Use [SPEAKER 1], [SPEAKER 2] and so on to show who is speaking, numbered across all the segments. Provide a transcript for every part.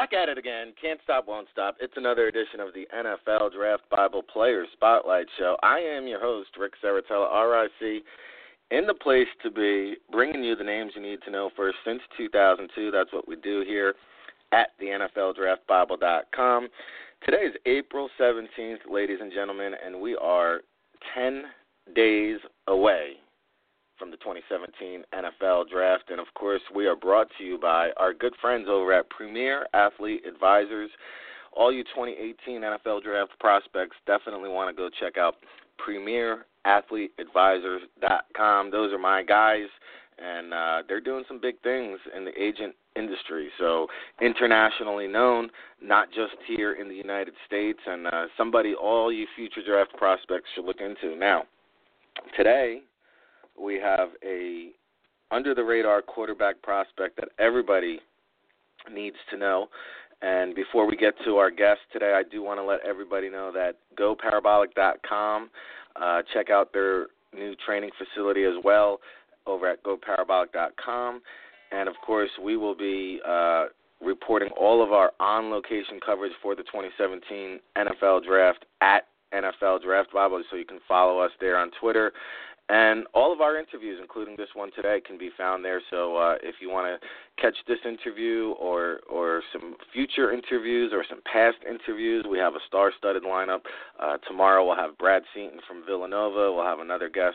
[SPEAKER 1] Back at it again. Can't stop, won't stop. It's another edition of the NFL Draft Bible Players Spotlight Show. I am your host, Ric Serritella, RIC, in the place to be, bringing you the names you need to know first since 2002. That's what we do here at the NFLDraftBible.com. Today is April 17th, ladies and gentlemen, and we are 10 days away from the 2017 NFL Draft. And of course, we are brought to you by our good friends over at Premier Athlete Advisors. All you 2018 NFL Draft prospects definitely want to go check out PremierAthleteAdvisors.com. Those are my guys, and uh, they're doing some big things in the agent industry. So internationally known, not just here in the United States, and uh, somebody all you future draft prospects should look into. Now, today we have a under the radar quarterback prospect that everybody needs to know. And before we get to our guest today, I do want to let everybody know that GoParabolic.com, uh, check out their new training facility as well over at GoParabolic.com. And of course, we will be uh, reporting all of our on location coverage for the 2017 NFL Draft at NFL Draft Bible, so you can follow us there on Twitter and all of our interviews, including this one today, can be found there. So uh, if you want to catch this interview or or some future interviews or some past interviews, we have a star-studded lineup. Uh, tomorrow we'll have Brad Seaton from Villanova. We'll have another guest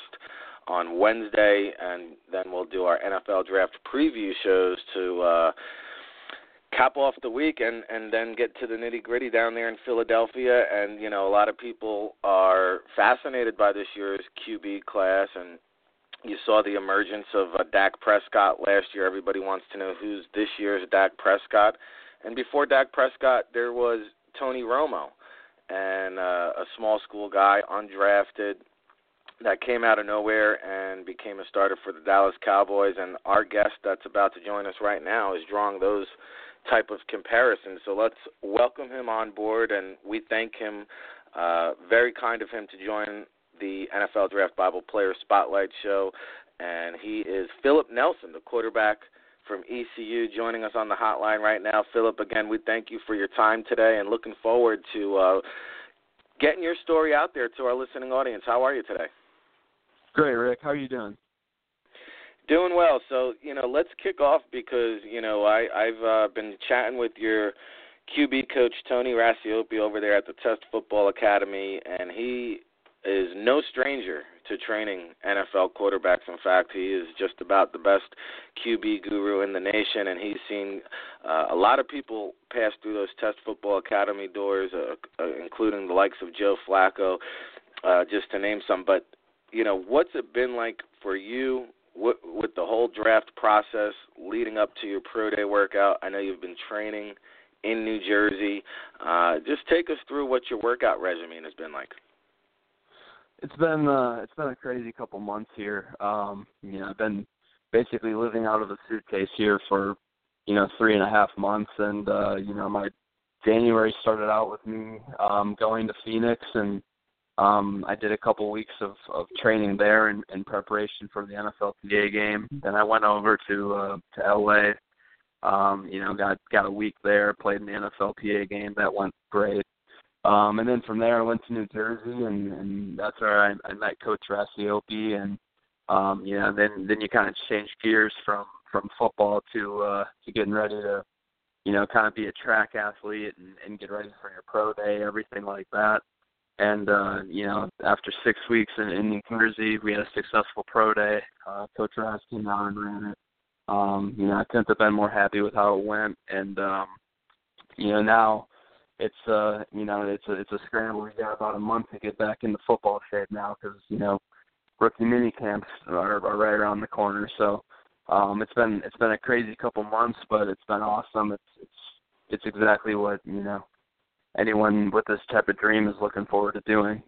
[SPEAKER 1] on Wednesday, and then we'll do our NFL draft preview shows to. Uh, cap off the week and and then get to the nitty gritty down there in Philadelphia. And you know, a lot of people are fascinated by this year's QB class, and you saw the emergence of uh, Dak Prescott last year. Everybody wants to know who's this year's Dak Prescott. And before Dak Prescott, there was Tony Romo, and uh, a small school guy, undrafted, that came out of nowhere and became a starter for the Dallas Cowboys. And our guest that's about to join us right now is drawing those type of comparison. So let's welcome him on board, and we thank him. Uh, very kind of him to join the NFL Draft Bible Player Spotlight Show. And he is Philip Nelson, the quarterback from ECU, joining us on the hotline right now. Philip, again, we thank you for your time today and looking forward to uh, getting your story out there to our listening audience. How are you today?
[SPEAKER 2] Great, Ric. How are you doing?
[SPEAKER 1] Doing well. So you know, let's kick off because you know I I've uh, been chatting with your QB coach Tony Racioppi over there at the Test Football Academy, and he is no stranger to training NFL quarterbacks. In fact, he is just about the best QB guru in the nation, and he's seen uh, a lot of people pass through those Test Football Academy doors, uh, uh, including the likes of Joe Flacco, uh, just to name some. But you know, what's it been like for you with, with the whole draft process leading up to your pro day workout. I know you've been training in New Jersey. Uh, just take us through what your workout regimen has been like.
[SPEAKER 2] It's been uh, it's been a crazy couple months here. Um, you know, I've been basically living out of a suitcase here for you know three and a half months, and uh, you know my January started out with me um, going to Phoenix and um, I did a couple weeks of, of training there in, in preparation for the NFLPA game. Then I went over to uh, to LA. Um, you know, got got a week there, played in the NFLPA game. That went great. Um, and then from there, I went to New Jersey, and, and that's where I, I met Coach Racioppi. And um, you know, then then you kind of change gears from from football to uh, to getting ready to you know kind of be a track athlete and, and get ready for your pro day, everything like that. And uh, you know, after six weeks in, in New Jersey, we had a successful pro day. Uh, Coach Ross came out and ran it. Um, you know, I couldn't have been more happy with how it went. And um, you know, now it's uh, you know, it's a it's a scramble. We got about a month to get back into football shape now because you know, rookie mini camps are, are right around the corner. So um, it's been it's been a crazy couple months, but it's been awesome. It's it's it's exactly what you know anyone with this type of dream is looking forward to doing.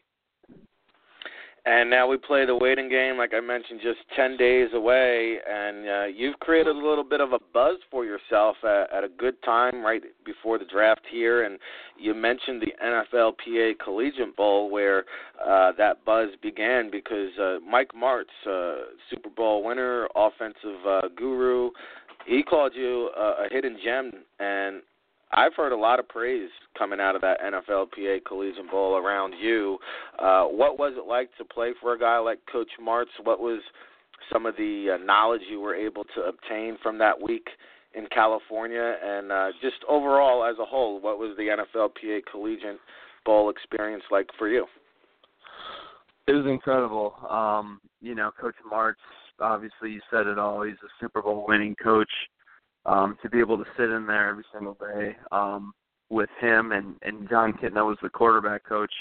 [SPEAKER 1] And now we play the waiting game, like I mentioned, just 10 days away. And uh, you've created a little bit of a buzz for yourself at, at a good time right before the draft here. And you mentioned the NFLPA Collegiate Bowl, where uh, that buzz began because uh, Mike Martz, uh, Super Bowl winner, offensive uh, guru, he called you uh, a hidden gem. And I've heard a lot of praise coming out of that NFLPA Collegiate Bowl around you. Uh, what was it like to play for a guy like Coach Martz? What was some of the uh, knowledge you were able to obtain from that week in California, and uh, just overall as a whole, what was the NFLPA Collegiate Bowl experience like for you?
[SPEAKER 2] It was incredible. Um, you know, Coach Martz, obviously, you said it all. He's a Super Bowl winning coach. Um, to be able to sit in there every single day um, with him and and Jon Kitna was the quarterback coach,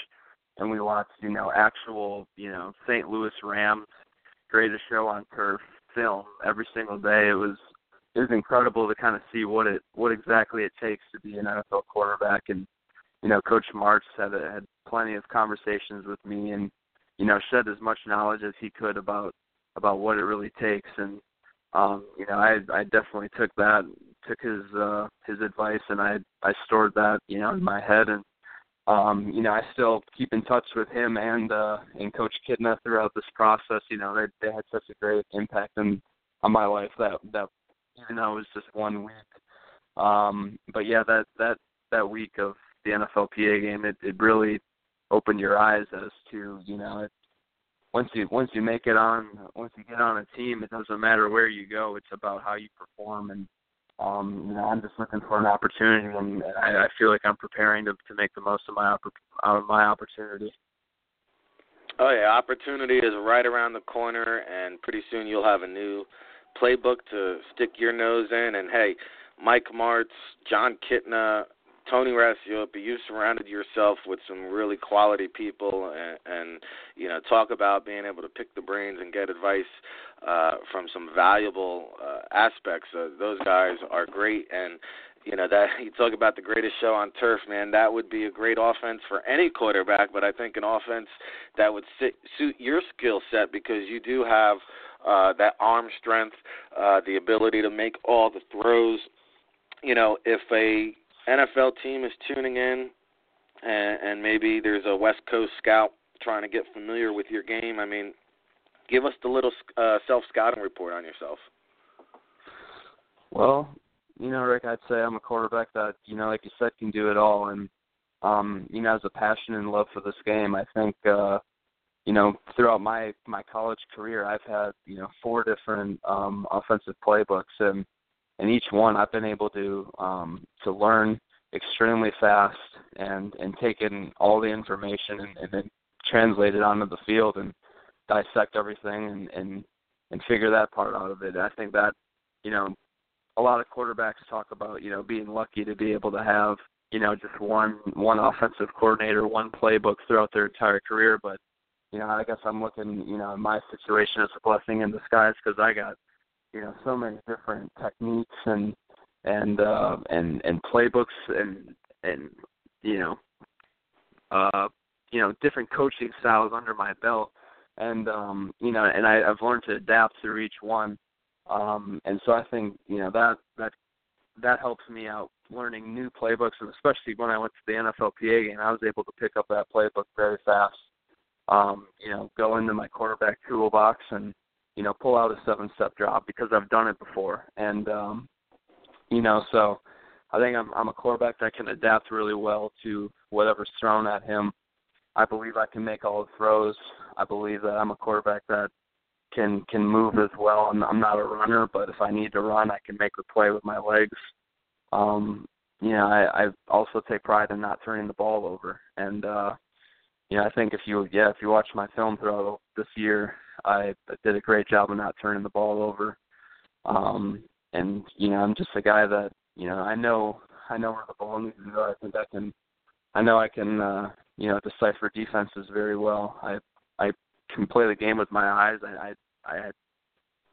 [SPEAKER 2] and we watched you know actual you know St. Louis Rams greatest show on turf film every single day. It was it was incredible to kind of see what it what exactly it takes to be an NFL quarterback. And you know, Coach Martz had had plenty of conversations with me, and you know, shed as much knowledge as he could about about what it really takes. And um, you know, I I definitely took that took his uh his advice and I I stored that, you know, in my head and um, you know, I still keep in touch with him and uh and Coach Kitna throughout this process. You know, they they had such a great impact on on my life that that even though it was just one week. Um, but yeah, that that that week of the NFLPA game, it it really opened your eyes as to you know it, once you once you make it on once you get on a team, it doesn't matter where you go. It's about how you perform, and um, you know I'm just looking for an opportunity, and I, I feel like I'm preparing to to make the most of my out of my opportunity.
[SPEAKER 1] Oh yeah, opportunity is right around the corner, and pretty soon you'll have a new playbook to stick your nose in. And hey, Mike Martz, Jon Kitna, Tony Racioppi, you've surrounded yourself with some really quality people, and, and you know, talk about being able to pick the brains and get advice uh, from some valuable uh, aspects. Uh, those guys are great, and you know that you talk about the greatest show on turf, man. That would be a great offense for any quarterback, but I think an offense that would sit, suit your skill set because you do have uh, that arm strength, uh, the ability to make all the throws. You know, if a NFL team is tuning in, and, and maybe there's a West Coast scout trying to get familiar with your game, I mean, give us the little uh, self scouting report on yourself.
[SPEAKER 2] Well, you know, Ric, I'd say I'm a quarterback that, you know, like you said, can do it all. And, um, you know, as a passion and love for this game, I think, uh, you know, throughout my my college career, I've had you know four different um, offensive playbooks, and and each one I've been able to um, to learn extremely fast and and take in all the information and, and then translate it onto the field and dissect everything and and and figure that part out of it. I think that you know a lot of quarterbacks talk about you know being lucky to be able to have you know just one one offensive coordinator, one playbook throughout their entire career, but you know, I guess I'm looking, you know, my situation as a blessing in disguise because I got, you know, so many different techniques and and uh, and and playbooks and and you know, uh, you know, different coaching styles under my belt, and um, you know, and I, I've learned to adapt through each one, um, and so I think you know that that that helps me out learning new playbooks, and especially when I went to the NFLPA game, I was able to pick up that playbook very fast. Um, you know, go into my quarterback toolbox and, you know, pull out a seven step drop because I've done it before. And um, you know, so I think I'm I'm a quarterback that can adapt really well to whatever's thrown at him. I believe I can make all the throws. I believe that I'm a quarterback that can can move as well. I'm, I'm not a runner, but if I need to run, I can make the play with my legs. Um, you know, I, I also take pride in not turning the ball over, and uh, you know, I think if you yeah, if you watch my film throughout this year, I did a great job of not turning the ball over. Um and you know, I'm just a guy that, you know, I know I know where the ball needs to go. I think I can I know I can uh, you know, decipher defenses very well. I I can play the game with my eyes. I I, I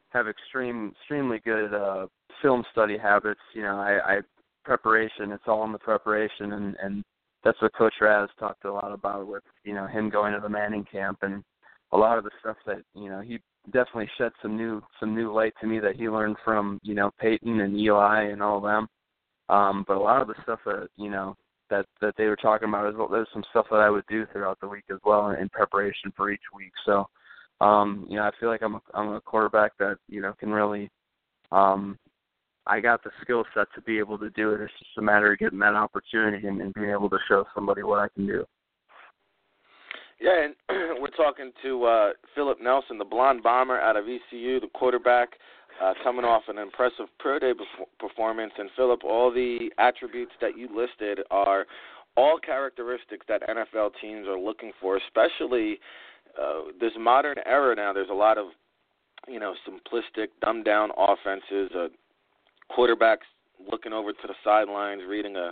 [SPEAKER 2] have extreme extremely good uh film study habits. You know, I, I preparation, it's all in the preparation and, and that's what Coach Raz talked a lot about with you know him going to the Manning camp and a lot of the stuff that you know he definitely shed some new some new light to me that he learned from you know Peyton and Eli and all of them. Um, but a lot of the stuff that you know that that they were talking about as well, there's some stuff that I would do throughout the week as well in preparation for each week. So um, you know I feel like I'm a, I'm a quarterback that you know can really um, I got the skill set to be able to do it. It's just a matter of getting that opportunity and, and being able to show somebody what I can do.
[SPEAKER 1] Yeah, and we're talking to uh, Philip Nelson, the blonde bomber out of ECU, the quarterback, uh, coming off an impressive pro day performance. And Philip, all the attributes that you listed are all characteristics that NFL teams are looking for, especially uh, this modern era now. There's a lot of you know simplistic, dumbed down offenses. Uh, quarterbacks looking over to the sidelines, reading a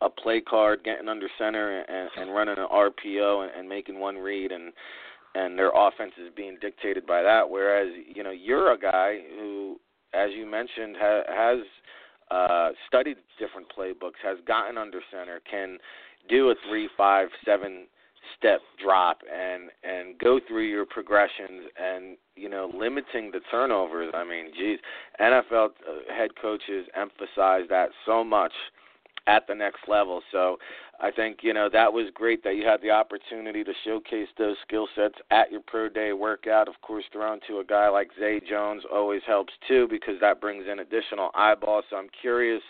[SPEAKER 1] a play card, getting under center and, and running an RPO and, and making one read, and and their offense is being dictated by that. Whereas you know you're a guy who, as you mentioned, ha, has uh, studied different playbooks, has gotten under center, can do a three, five, seven step drop and and go through your progressions and you know limiting the turnovers. I mean, geez, NFL uh, head coaches emphasize that so much at the next level. So I think you know that was great that you had the opportunity to showcase those skill sets at your pro day workout. Of course, thrown to a guy like Zay Jones always helps too because that brings in additional eyeballs. So I'm curious,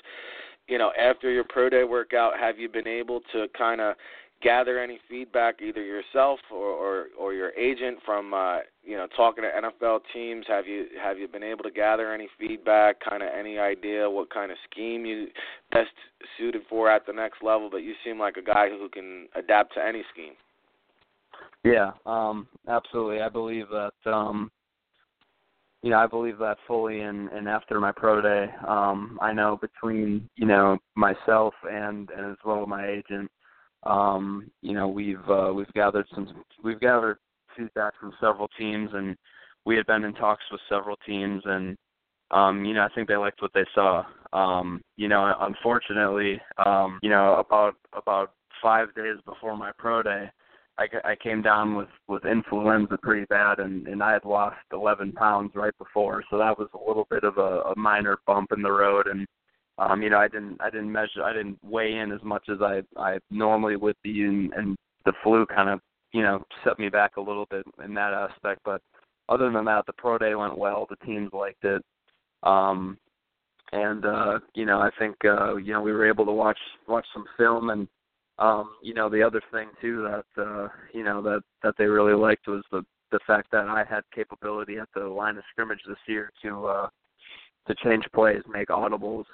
[SPEAKER 1] you know, after your pro day workout, have you been able to kind of gather any feedback either yourself or or, or your agent from uh, you know talking to NFL teams. Have you have you been able to gather any feedback kind of any idea what kind of scheme you best suited for at the next level? But you seem like a guy who can adapt to any scheme.
[SPEAKER 2] Yeah um absolutely. I believe that um you know, I believe that fully and and after my pro day, um, I know between, you know, myself and and as well my agent, um, you know, we've uh, we've gathered some we've gathered feedback from several teams, and we had been in talks with several teams, and um, you know, I think they liked what they saw. Um, you know, unfortunately, um, you know, about about five days before my pro day, I, I came down with with influenza pretty bad, and and I had lost 11 pounds right before, so that was a little bit of a, a minor bump in the road, and um, you know, I didn't I didn't measure I didn't weigh in as much as I I normally would be and, and the flu kind of, you know, set me back a little bit in that aspect. But other than that the pro day went well, the teams liked it. Um and uh, you know, I think uh, you know, we were able to watch watch some film and um, you know, the other thing too that uh, you know, that that they really liked was the the fact that I had capability at the line of scrimmage this year to uh to change plays, make audibles,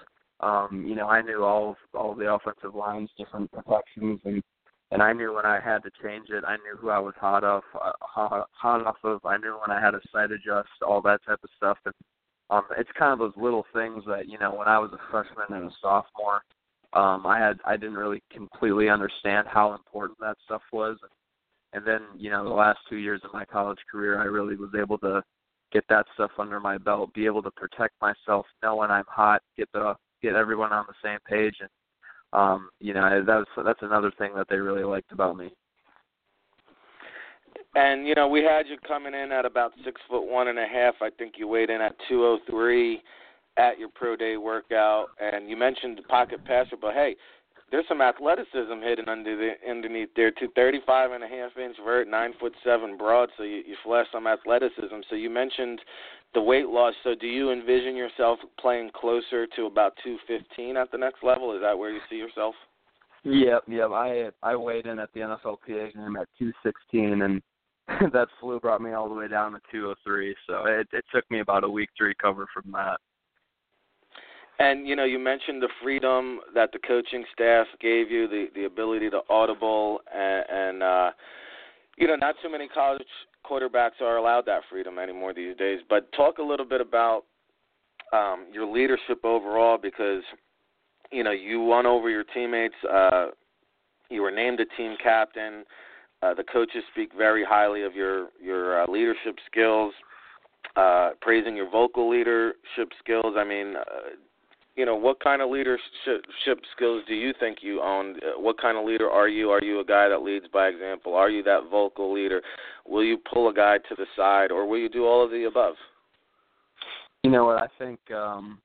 [SPEAKER 2] um, you know, I knew all of, all of the offensive lines, different protections, and and I knew when I had to change it. I knew who I was hot off, uh, hot, hot off of. I knew when I had to sight adjust, all that type of stuff. And um, it's kind of those little things that you know, when I was a freshman and a sophomore, um, I had I didn't really completely understand how important that stuff was. And then you know, the last two years of my college career, I really was able to get that stuff under my belt, be able to protect myself, know when I'm hot, get the get everyone on the same page and um you know that's that's another thing that they really liked about me
[SPEAKER 1] and you know we had you coming in at about six foot one and a half i think you weighed in at two oh three at your pro day workout and you mentioned the pocket passer but hey there's some athleticism hidden under the underneath there too. Thirty-five and a half inch vert, nine foot seven broad. So you, you flash some athleticism. So you mentioned the weight loss. So do you envision yourself playing closer to about two fifteen at the next level? Is that where you see yourself?
[SPEAKER 2] Yep, yep. I I weighed in at the NFLPA game at two sixteen, and that flu brought me all the way down to two oh three. So it it took me about a week to recover from that.
[SPEAKER 1] And you know, you mentioned the freedom that the coaching staff gave you, the the ability to audible, and, and uh, you know, not too many college quarterbacks are allowed that freedom anymore these days. But talk a little bit about um, your leadership overall, because you know you won over your teammates. Uh, you were named a team captain. Uh, the coaches speak very highly of your your uh, leadership skills, uh, praising your vocal leadership skills. I mean, uh, you know, what kind of leadership skills do you think you own? What kind of leader are you? Are you a guy that leads by example? Are you that vocal leader? Will you pull a guy to the side, or will you do all of the above?
[SPEAKER 2] You know what? I think, um,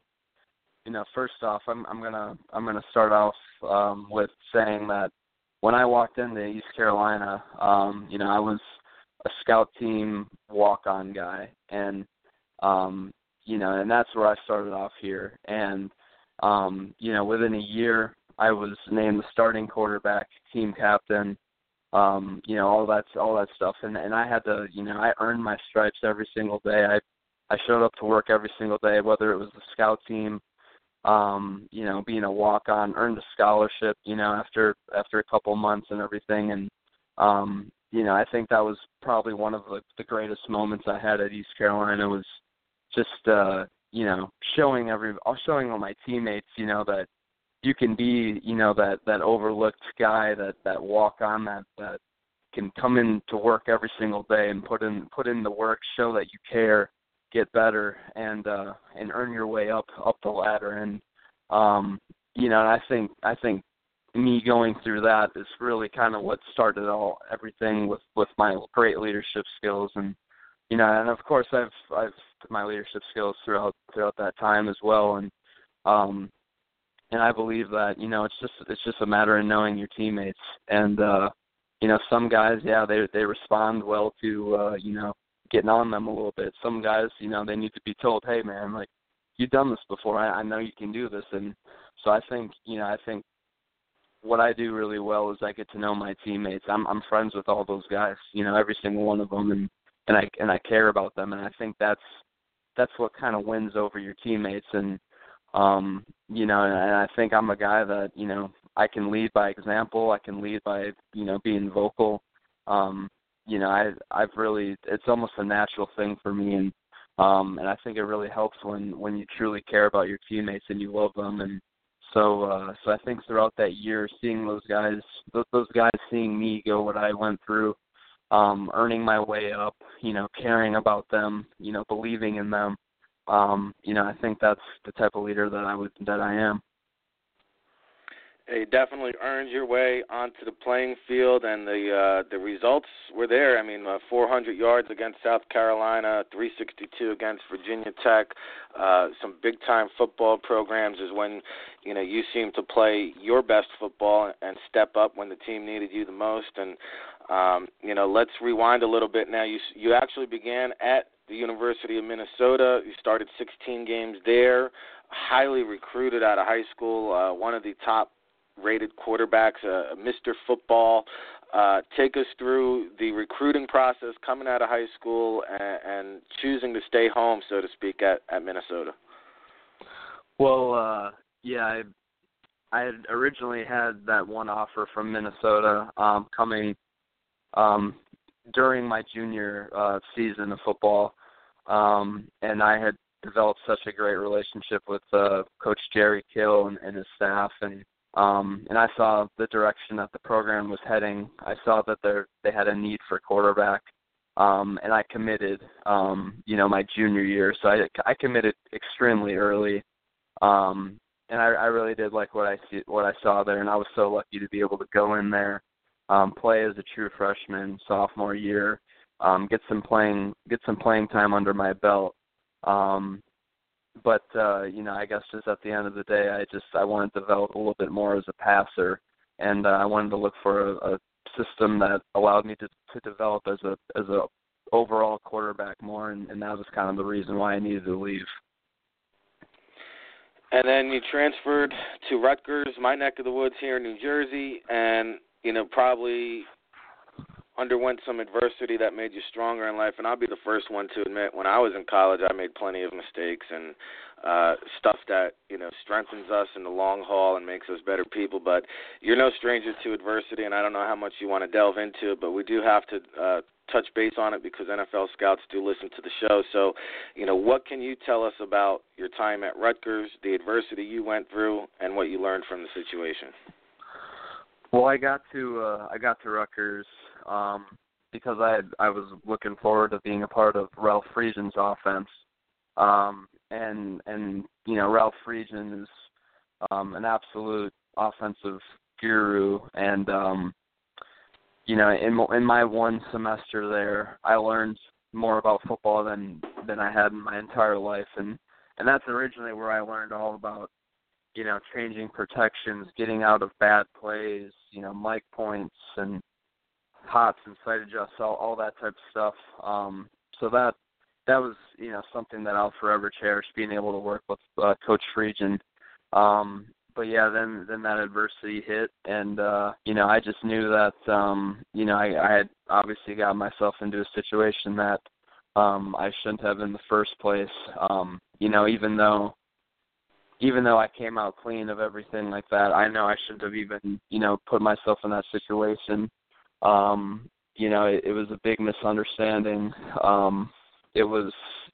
[SPEAKER 2] you know, first off, I'm I'm gonna I'm gonna start off um, with saying that when I walked into East Carolina, um, you know, I was a scout team walk-on guy, and um, you know, and that's where I started off here. And um, you know, within a year, I was named the starting quarterback, team captain, um, you know, all that's all that stuff. And and I had to, you know, I earned my stripes every single day. I I showed up to work every single day, whether it was the scout team, um, you know, being a walk on, earned a scholarship, you know, after after a couple months and everything and um, you know, I think that was probably one of the, the greatest moments I had at East Carolina was just uh, you know, showing every showing all my teammates, you know, that you can be, you know, that that overlooked guy that that walk on that that can come in to work every single day and put in put in the work, show that you care, get better and uh and earn your way up up the ladder. And um you know, I think I think me going through that is really kind of what started all everything with with my great leadership skills and you know, and of course I've I've my leadership skills throughout throughout that time as well. And um and I believe that you know it's just it's just a matter of knowing your teammates. And uh you know some guys yeah they they respond well to uh you know getting on them a little bit. Some guys you know they need to be told hey man like you've done this before. I, I know you can do this. And so I think you know I think what I do really well is I get to know my teammates. I'm I'm friends with all those guys you know every single one of them. And and I and I care about them and I think that's that's what kind of wins over your teammates and um you know and and I think I'm a guy that you know I can lead by example I can lead by you know being vocal. Um you know I I've really it's almost a natural thing for me and um and I think it really helps when when you truly care about your teammates and you love them and so uh so I think throughout that year seeing those guys those, those guys seeing me go what I went through um earning my way up you know caring about them you know believing in them um, you know, I think that's the type of leader that I would that I am.
[SPEAKER 1] You definitely earned your way onto the playing field, and the uh, the results were there. I mean, uh, 400 yards against South Carolina, 362 against Virginia Tech. Uh, some big time football programs is when you know you seem to play your best football and step up when the team needed you the most. And um, you know, let's rewind a little bit now. You you actually began at the University of Minnesota. You started 16 games there. Highly recruited out of high school. Uh, one of the top rated quarterbacks, uh, Mr. Football. Uh, take us through the recruiting process coming out of high school and, and choosing to stay home, so to speak, at, at Minnesota.
[SPEAKER 2] Well, uh, yeah, I, I had originally had that one offer from Minnesota um, coming um, during my junior uh, season of football, um, and I had developed such a great relationship with uh, Coach Jerry Kill and, and his staff, and um, and I saw the direction that the program was heading. I saw that they they had a need for quarterback, um, and I committed. Um, you know, my junior year, so I I committed extremely early, um, and I, I really did like what I see what I saw there, and I was so lucky to be able to go in there um, play as a true freshman sophomore year, um, get some playing get some playing time under my belt. Um, but uh, you know, I guess just at the end of the day, I just I wanted to develop a little bit more as a passer, and uh, I wanted to look for a, a system that allowed me to to develop as a as a overall quarterback more, and, and that was kind of the reason why I needed to leave.
[SPEAKER 1] And then you transferred to Rutgers, my neck of the woods here in New Jersey, and you know, probably underwent some adversity that made you stronger in life and I'll be the first one to admit when I was in college I made plenty of mistakes and uh stuff that, you know, strengthens us in the long haul and makes us better people, but you're no stranger to adversity and I don't know how much you want to delve into it, but we do have to uh touch base on it because NFL scouts do listen to the show. So, you know, what can you tell us about your time at Rutgers, the adversity you went through and what you learned from the situation?
[SPEAKER 2] Well, I got to uh, I got to Rutgers um, because I had I was looking forward to being a part of Ralph Friedgen's offense, um, and and you know Ralph Friedgen is um, an absolute offensive guru, and um, you know in in my one semester there, I learned more about football than than I had in my entire life, and and that's originally where I learned all about you know, changing protections, getting out of bad plays, you know, mic points and hots and sight adjusts, all, all that type of stuff. Um, so that that was you know something that I'll forever cherish being able to work with uh, Coach Friedgen. Um, but yeah, then then that adversity hit, and uh, you know I just knew that um, you know I, I had obviously got myself into a situation that um, I shouldn't have in the first place. Um, you know, even though even though I came out clean of everything like that, I know I shouldn't have even you know put myself in that situation. Um, you know, it, it was a big misunderstanding. Um, it was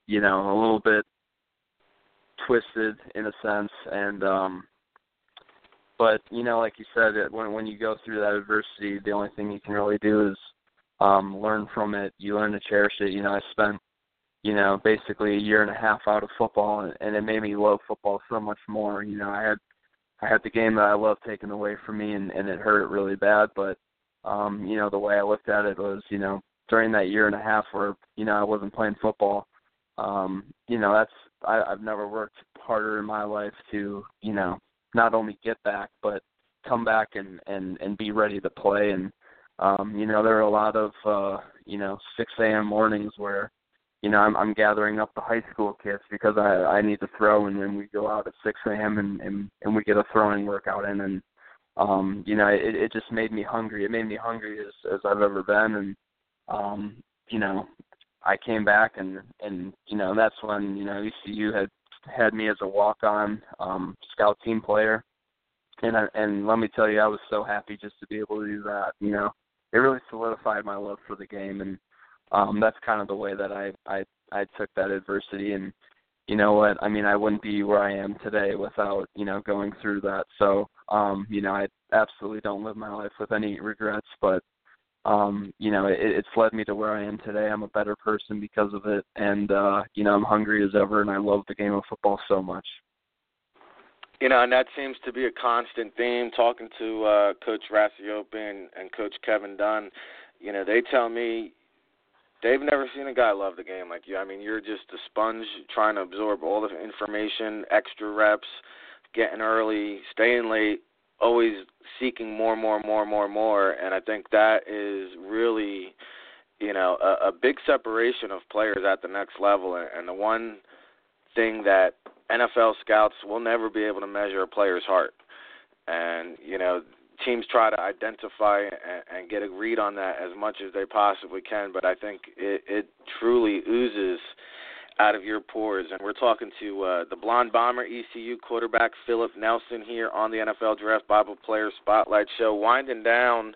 [SPEAKER 2] you know a little bit twisted in a sense, and um, but you know, like you said, it, when when you go through that adversity, the only thing you can really do is um, learn from it. You learn to cherish it. You know, I spent you know basically a year and a half out of football, and, and it made me love football so much more. You know, I had I had the game that I love taken away from me, and, and it hurt really bad. But um, you know, the way I looked at it was, you know, during that year and a half where you know I wasn't playing football, um, you know, that's I, I've never worked harder in my life to you know not only get back but come back and and and be ready to play and um you know there are a lot of uh you know 6 a.m. mornings where you know I'm I'm gathering up the high school kids because I I need to throw and then we go out at 6 a.m. and and and we get a throwing workout in and um you know it it just made me hungry it made me hungry as as I've ever been and um you know I came back and and you know that's when you know ECU had had me as a walk on um scout team player and I, and let me tell you I was so happy just to be able to do that you know it really solidified my love for the game and um that's kind of the way that I I I took that adversity and you know what I mean I wouldn't be where I am today without you know going through that so um you know I absolutely don't live my life with any regrets but um, you know, it, it's led me to where I am today. I'm a better person because of it, and uh, you know, I'm hungry as ever, and I love the game of football so much.
[SPEAKER 1] You know, and that seems to be a constant theme. Talking to uh, Coach Racioppi and, and Coach Kevin Dunn, you know, they tell me they've never seen a guy love the game like you. I mean, you're just a sponge trying to absorb all the information, extra reps, getting early, staying late, always seeking more, more, more, more, more, and I think that is really, you know, a, a big separation of players at the next level. And, and the one thing that NFL scouts will never be able to measure a player's heart, and you know, teams try to identify and, and get a read on that as much as they possibly can. But I think it, it truly oozes out of your pores. And we're talking to uh, the Blonde Bomber ECU quarterback Philip Nelson here on the NFL Draft Bible Player Spotlight Show. Winding down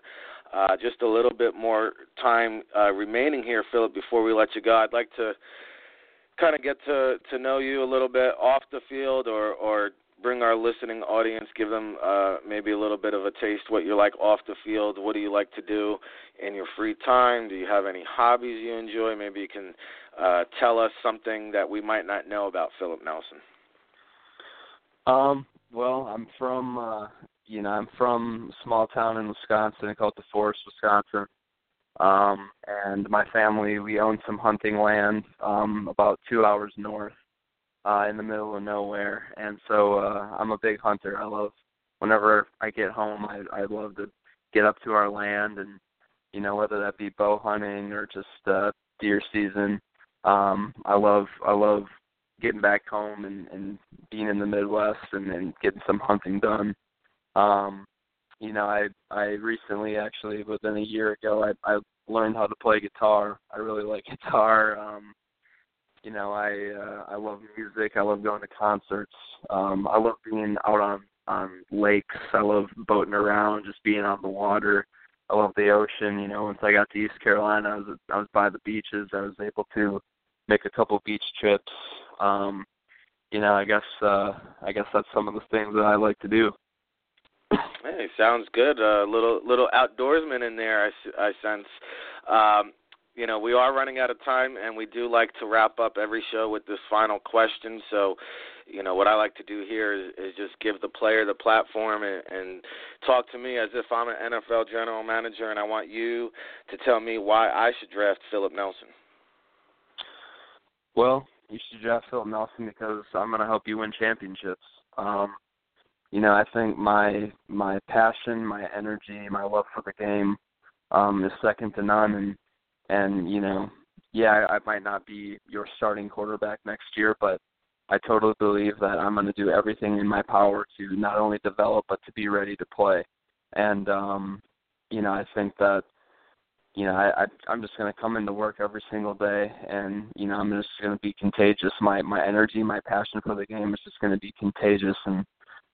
[SPEAKER 1] uh, just a little bit more time uh, remaining here, Philip, before we let you go. I'd like to kind of get to to know you a little bit off the field or or bring our listening audience, give them uh, maybe a little bit of a taste what you're like off the field. What do you like to do in your free time? Do you have any hobbies you enjoy? Maybe you can uh, tell us something that we might not know about Philip Nelson.
[SPEAKER 2] Um, well, I'm from uh, you know I'm from a small town in Wisconsin called the Forest, Wisconsin. Um, and my family we own some hunting land um, about two hours north uh, in the middle of nowhere, and so uh, I'm a big hunter. I love whenever I get home, I I love to get up to our land and you know whether that be bow hunting or just uh, deer season. Um, I love I love getting back home and, and being in the Midwest and, and getting some hunting done. Um, you know, I I recently actually within a year ago I I learned how to play guitar. I really like guitar. Um you know, I uh, I love music. I love going to concerts. Um, I love being out on on lakes. I love boating around, just being on the water. I love the ocean. You know, once I got to East Carolina, I was I was by the beaches. I was able to make a couple beach trips. Um, you know, I guess uh, I guess that's some of the things that I like to do.
[SPEAKER 1] Hey, sounds good. A uh, little little outdoorsman in there. I, I sense. Um, you know, we are running out of time, and we do like to wrap up every show with this final question. So, you know, what I like to do here is, is just give the player the platform and, and talk to me as if I'm an NFL general manager, and I want you to tell me why I should draft Philip Nelson.
[SPEAKER 2] Well, you should draft Philip Nelson because I'm going to help you win championships. Um, you know, I think my my passion, my energy, my love for the game um, is second to none, and and you know yeah, I, I might not be your starting quarterback next year, but I totally believe that I'm going to do everything in my power to not only develop but to be ready to play. And um, you know, I think that you know, I, I I'm just going to come into work every single day, and you know, I'm just going to be contagious. My my energy, my passion for the game is just going to be contagious, and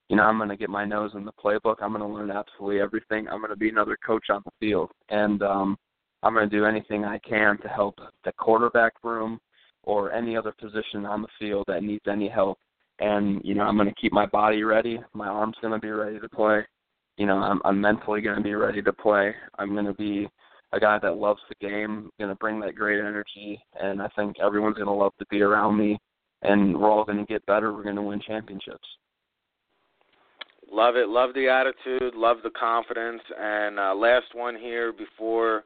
[SPEAKER 2] you know, I'm going to get my nose in the playbook. I'm going to learn absolutely everything. I'm going to be another coach on the field, and um, I'm going to do anything I can to help the quarterback room or any other position on the field that needs any help. And you know, I'm going to keep my body ready. My arm's going to be ready to play. You know, I'm, I'm mentally going to be ready to play. I'm going to be a guy that loves the game, going to bring that great energy, and I think everyone's going to love to be around me. And we're all going to get better. We're going to win championships.
[SPEAKER 1] Love it. Love the attitude. Love the confidence. And uh, last one here before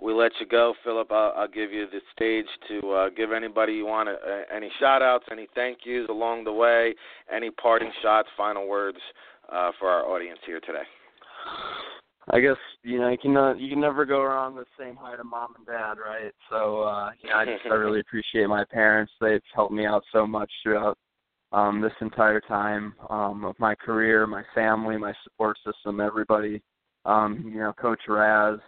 [SPEAKER 1] we let you go, Philip. I'll, I'll give you the stage to uh, give anybody you want uh, any shout outs, any thank yous along the way, any parting shots, final words uh, for our audience here today.
[SPEAKER 2] I guess you know you can uh, you can never go wrong with saying hi to mom and dad, right? So uh, you know, I just I really appreciate my parents. They've helped me out so much throughout um, this entire time um, of my career, my family, my support system, everybody. Um, you know, Coach Raz,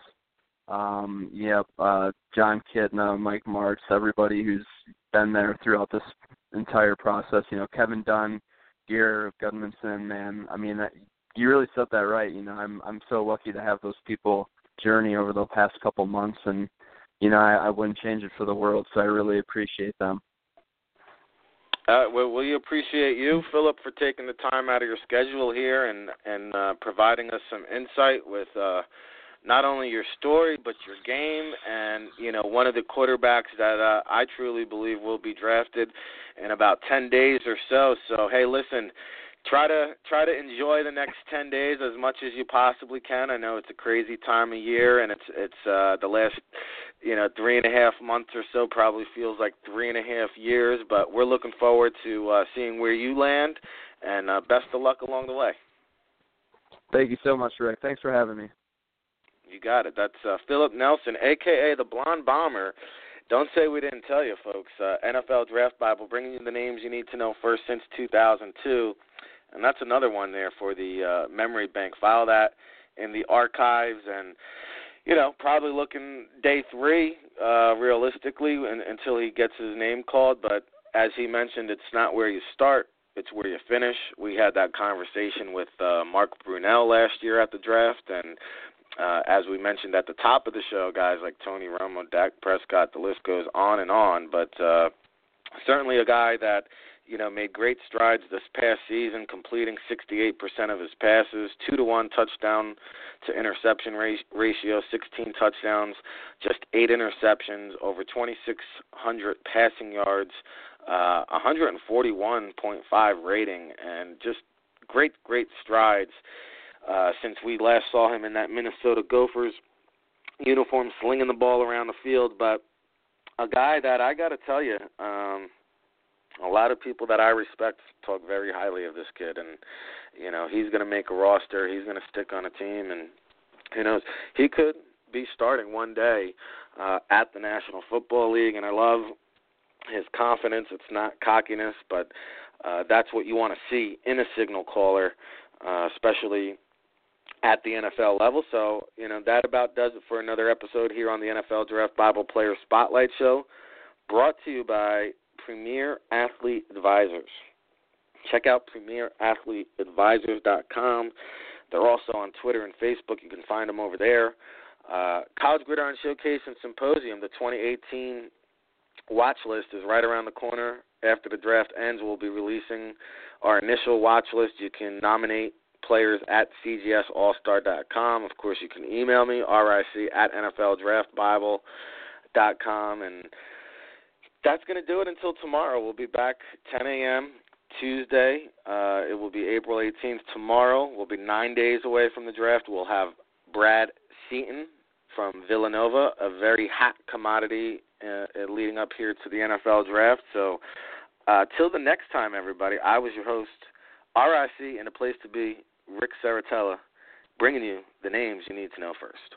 [SPEAKER 2] um, yep, uh, Kitna, Mike Martz, everybody who's been there throughout this entire process. You know, Kevin Dunn, Gear Gudmundsson, man. I mean, that, you really said that right. You know, I'm I'm so lucky to have those people journey over the past couple months, and you know, I, I wouldn't change it for the world. So I really appreciate them.
[SPEAKER 1] Uh, well, we appreciate you, Philip, for taking the time out of your schedule here and and uh, providing us some insight with uh, not only your story but your game. And you know, one of the quarterbacks that uh, I truly believe will be drafted in about ten days or so. So hey, listen, try to try to enjoy the next 10 days as much as you possibly can. I know it's a crazy time of year and it's it's uh the last you know three and a half months or so probably feels like three and a half years, but we're looking forward to uh seeing where you land and uh best of luck along the way.
[SPEAKER 2] Thank you so much, Ric. Thanks for having me.
[SPEAKER 1] You got it. That's uh, Philip Nelson, aka the Blonde Bomber. Don't say we didn't tell you, folks. Uh, NFL Draft Bible, bringing you the names you need to know first since 2002 and that's another one there for the uh, memory bank. File that in the archives, and you know, probably looking day three, uh, realistically, and, until he gets his name called. But as he mentioned, it's not where you start; it's where you finish. We had that conversation with uh, Mark Brunell last year at the draft, and uh, as we mentioned at the top of the show, guys like Tony Romo, Dak Prescott, the list goes on and on. But uh, certainly a guy that you know, made great strides this past season, completing 68% of his passes, two to one touchdown to interception ratio, 16 touchdowns, just eight interceptions, over 2,600 passing yards, uh, 141.5 rating, and just great, great strides uh, since we last saw him in that Minnesota Gophers uniform, slinging the ball around the field. But a guy that I got to tell you. Um, a lot of people that I respect talk very highly of this kid, and you know he's going to make a roster. He's going to stick on a team, and who knows? He could be starting one day uh, at the National Football League, and I love his confidence. It's not cockiness, but uh, that's what you want to see in a signal caller, uh, especially at the NFL level. So, you know, that about does it for another episode here on the NFL Draft Bible Player Spotlight Show, brought to you by Premier Athlete Advisors. Check out PremierAthleteAdvisors.com. They're also on Twitter and Facebook. You can find them over there. Uh, College Gridiron Showcase and Symposium, the 2018 watch list is right around the corner. After the draft ends, we'll be releasing our initial watch list. You can nominate players at cgsallstar.com. Of course, you can email me, ric at nfldraftbible.com. And that's going to do it until tomorrow. We'll be back 10 a.m. Tuesday. Uh, it will be April 18th tomorrow. We'll be nine days away from the draft. We'll have Brad Seaton from Villanova, a very hot commodity uh, leading up here to the NFL draft. So, uh, till the next time, everybody, I was your host, RIC, and a place to be, Ric Serritella, bringing you the names you need to know first.